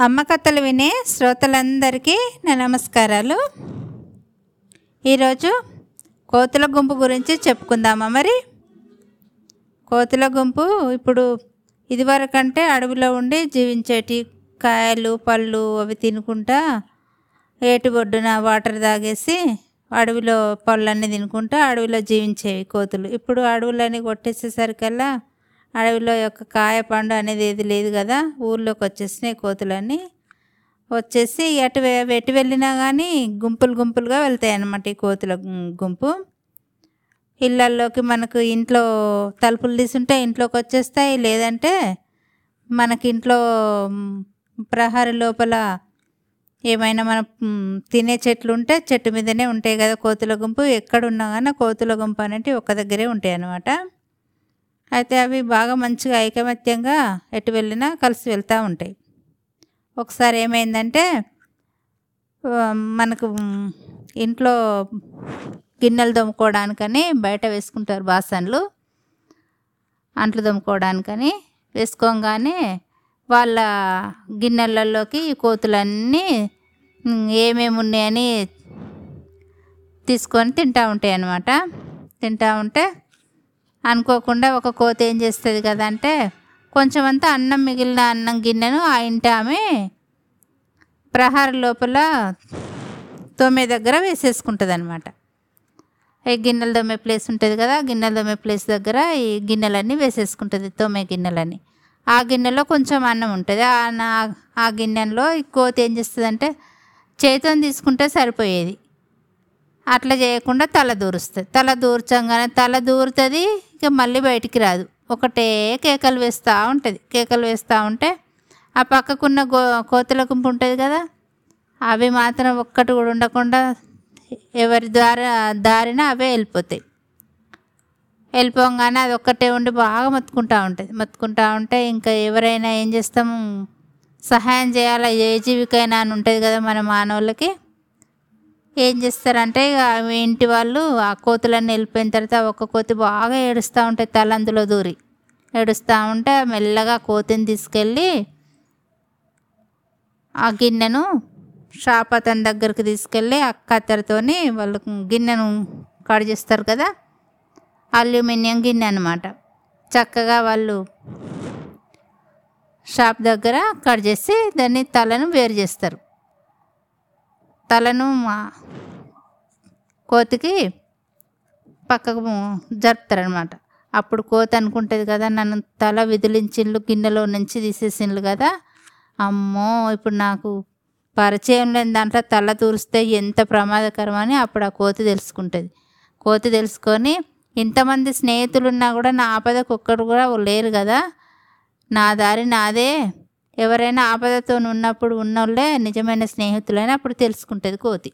అమ్మ కథలు వినే శ్రోతలందరికీ నా నమస్కారాలు. ఈరోజు కోతుల గుంపు గురించి చెప్పుకుందామా మరి? కోతుల గుంపు ఇప్పుడు ఇదివరకంటే అడవిలో ఉండి జీవించేటి కాయలు పళ్ళు అవి తినుకుంటా ఏటి ఒడ్డున వాటర్ తాగేసి అడవిలో పళ్ళన్నీ తినుకుంటా అడవిలో జీవించేవి కోతులు. ఇప్పుడు అడవులన్నీ కొట్టేసేసరికల్లా అడవిలో యొక్క కాయ పండు అనేది ఏది లేదు కదా ఊర్లోకి వచ్చేసినాయి కోతులన్నీ వచ్చేసి ఎటు వె- ఎటు వెళ్ళినా కానీ గుంపులు గుంపులుగా వెళ్తాయి అన్నమాట ఈ కోతుల గుంపు. ఇళ్ళల్లోకి మనకు ఇంట్లో తలుపులు తీసుంటే ఇంట్లోకి వచ్చేస్తాయి లేదంటే మనకి ఇంట్లో మ్, లోపల ఏమైనా మనం తినే చెట్లు ఉంటే చెట్టు మీదనే ఉంటాయి కదా కోతుల గుంపు. ఎక్కడున్నా కానీ కోతుల గుంపు అనేటివి ఒక దగ్గరే ఉంటాయి అన్నమాట. అయితే అవి బాగా మంచిగా ఐకమత్యంగా ఎటు వెళ్ళినా కలిసి వెళ్తూ ఉంటాయి. ఒకసారి ఏమైందంటే మనకు ఇంట్లో గిన్నెలు దొమ్ముకోవడానికని బయట వేసుకుంటారు బాసన్లు. అంట్లు దొమ్ముకోవడానికని వేసుకోగానే వాళ్ళ గిన్నెలలోకి కోతులన్నీ ఏమేమి ఉన్నాయని తీసుకొని తింటూ ఉంటాయి అన్నమాట తింటూ ఉంటే అనుకోకుండా ఒక కోత ఏం చేస్తుంది కదా అంటే కొంచెం అంతా అన్నం మిగిలిన అన్నం గిన్నెను ఆ ఇంటి ఆమె ప్రహార లోపల తొమ్మె దగ్గర వేసేసుకుంటుంది అనమాట ఈ గిన్నెలు తొమ్మే ప్లేస్ ఉంటుంది కదా గిన్నెలు తొమ్మే ప్లేస్ దగ్గర ఈ గిన్నెలన్నీ వేసేసుకుంటుంది తొమ్మే గిన్నెలన్నీ ఆ గిన్నెలో కొంచెం అన్నం ఉంటుంది. ఆ నా- ఆ గిన్నెలో ఈ కోత ఏం చేస్తుంది అంటే చేతిని తీసుకుంటే సరిపోయేది. అట్లా చేయకుండా తల దూరుస్తుంది. తల దూర్చంగానే తల దూరుతుంది ఇక మళ్ళీ బయటికి రాదు. ఒకటే కేకలు వేస్తూ ఉంటుంది. కేకలు వేస్తూ ఉంటే ఆ పక్కకున్న గో కోతుల గుంపు ఉంటుంది కదా అవి మాత్రం ఒక్కటి కూడా ఉండకుండా ఎవరి దారి దారిన అవే వెళ్ళిపోతాయి. వెళ్ళిపోగానే అది ఒక్కటే ఉండి బాగా మత్తుకుంటూ ఉంటుంది. మత్తుకుంటూ ఉంటే ఇంకా ఎవరైనా ఏం చేస్తాము? సహాయం చేయాలా? ఏ జీవికైనా అని ఉంటుంది కదా మన మానవులకి. ఏం చేస్తారంటే ఇక ఇంటి వాళ్ళు ఆ కోతులన్నీ వెళ్ళిపోయిన తర్వాత ఒక కోతి బాగా ఏడుస్తూ ఉంటుంది తల అందులో దూరి. ఏడుస్తూ ఉంటే మెల్లగా కోతిని తీసుకెళ్ళి ఆ గిన్నెను షాప్ అతని దగ్గరికి తీసుకెళ్ళి ఆ కత్తెరతోని వాళ్ళు గిన్నెను కట్ చేస్తారు కదా అల్యూమినియం గిన్నె అనమాట చక్కగా వాళ్ళు షాప్ దగ్గర కట్ చేసి దాన్ని తలను వేరు చేస్తారు. తలను మా కోతికి పక్కకు జరుపుతారనమాట అప్పుడు కోత అనుకుంటుంది కదా నన్ను తల విదిలించిండ్లు గిన్నెలో నుంచి తీసేసిండ్లు కదా. అమ్మో ఇప్పుడు నాకు పరిచయం లేని దాంట్లో తల తూరిస్తే ఎంత ప్రమాదకరం అని అప్పుడు ఆ కోతి తెలుసుకుంటుంది. కోతి తెలుసుకొని ఇంతమంది స్నేహితులు ఉన్నా కూడా నా ఆపదకు ఒక్కడు కూడా లేరు కదా. నా దారి నాదే. ఎవరైనా ఆపదతో ఉన్నప్పుడు ఉన్నోళ్ళే నిజమైన స్నేహితులని అప్పుడు తెలుసుకుంటుంది కోతి.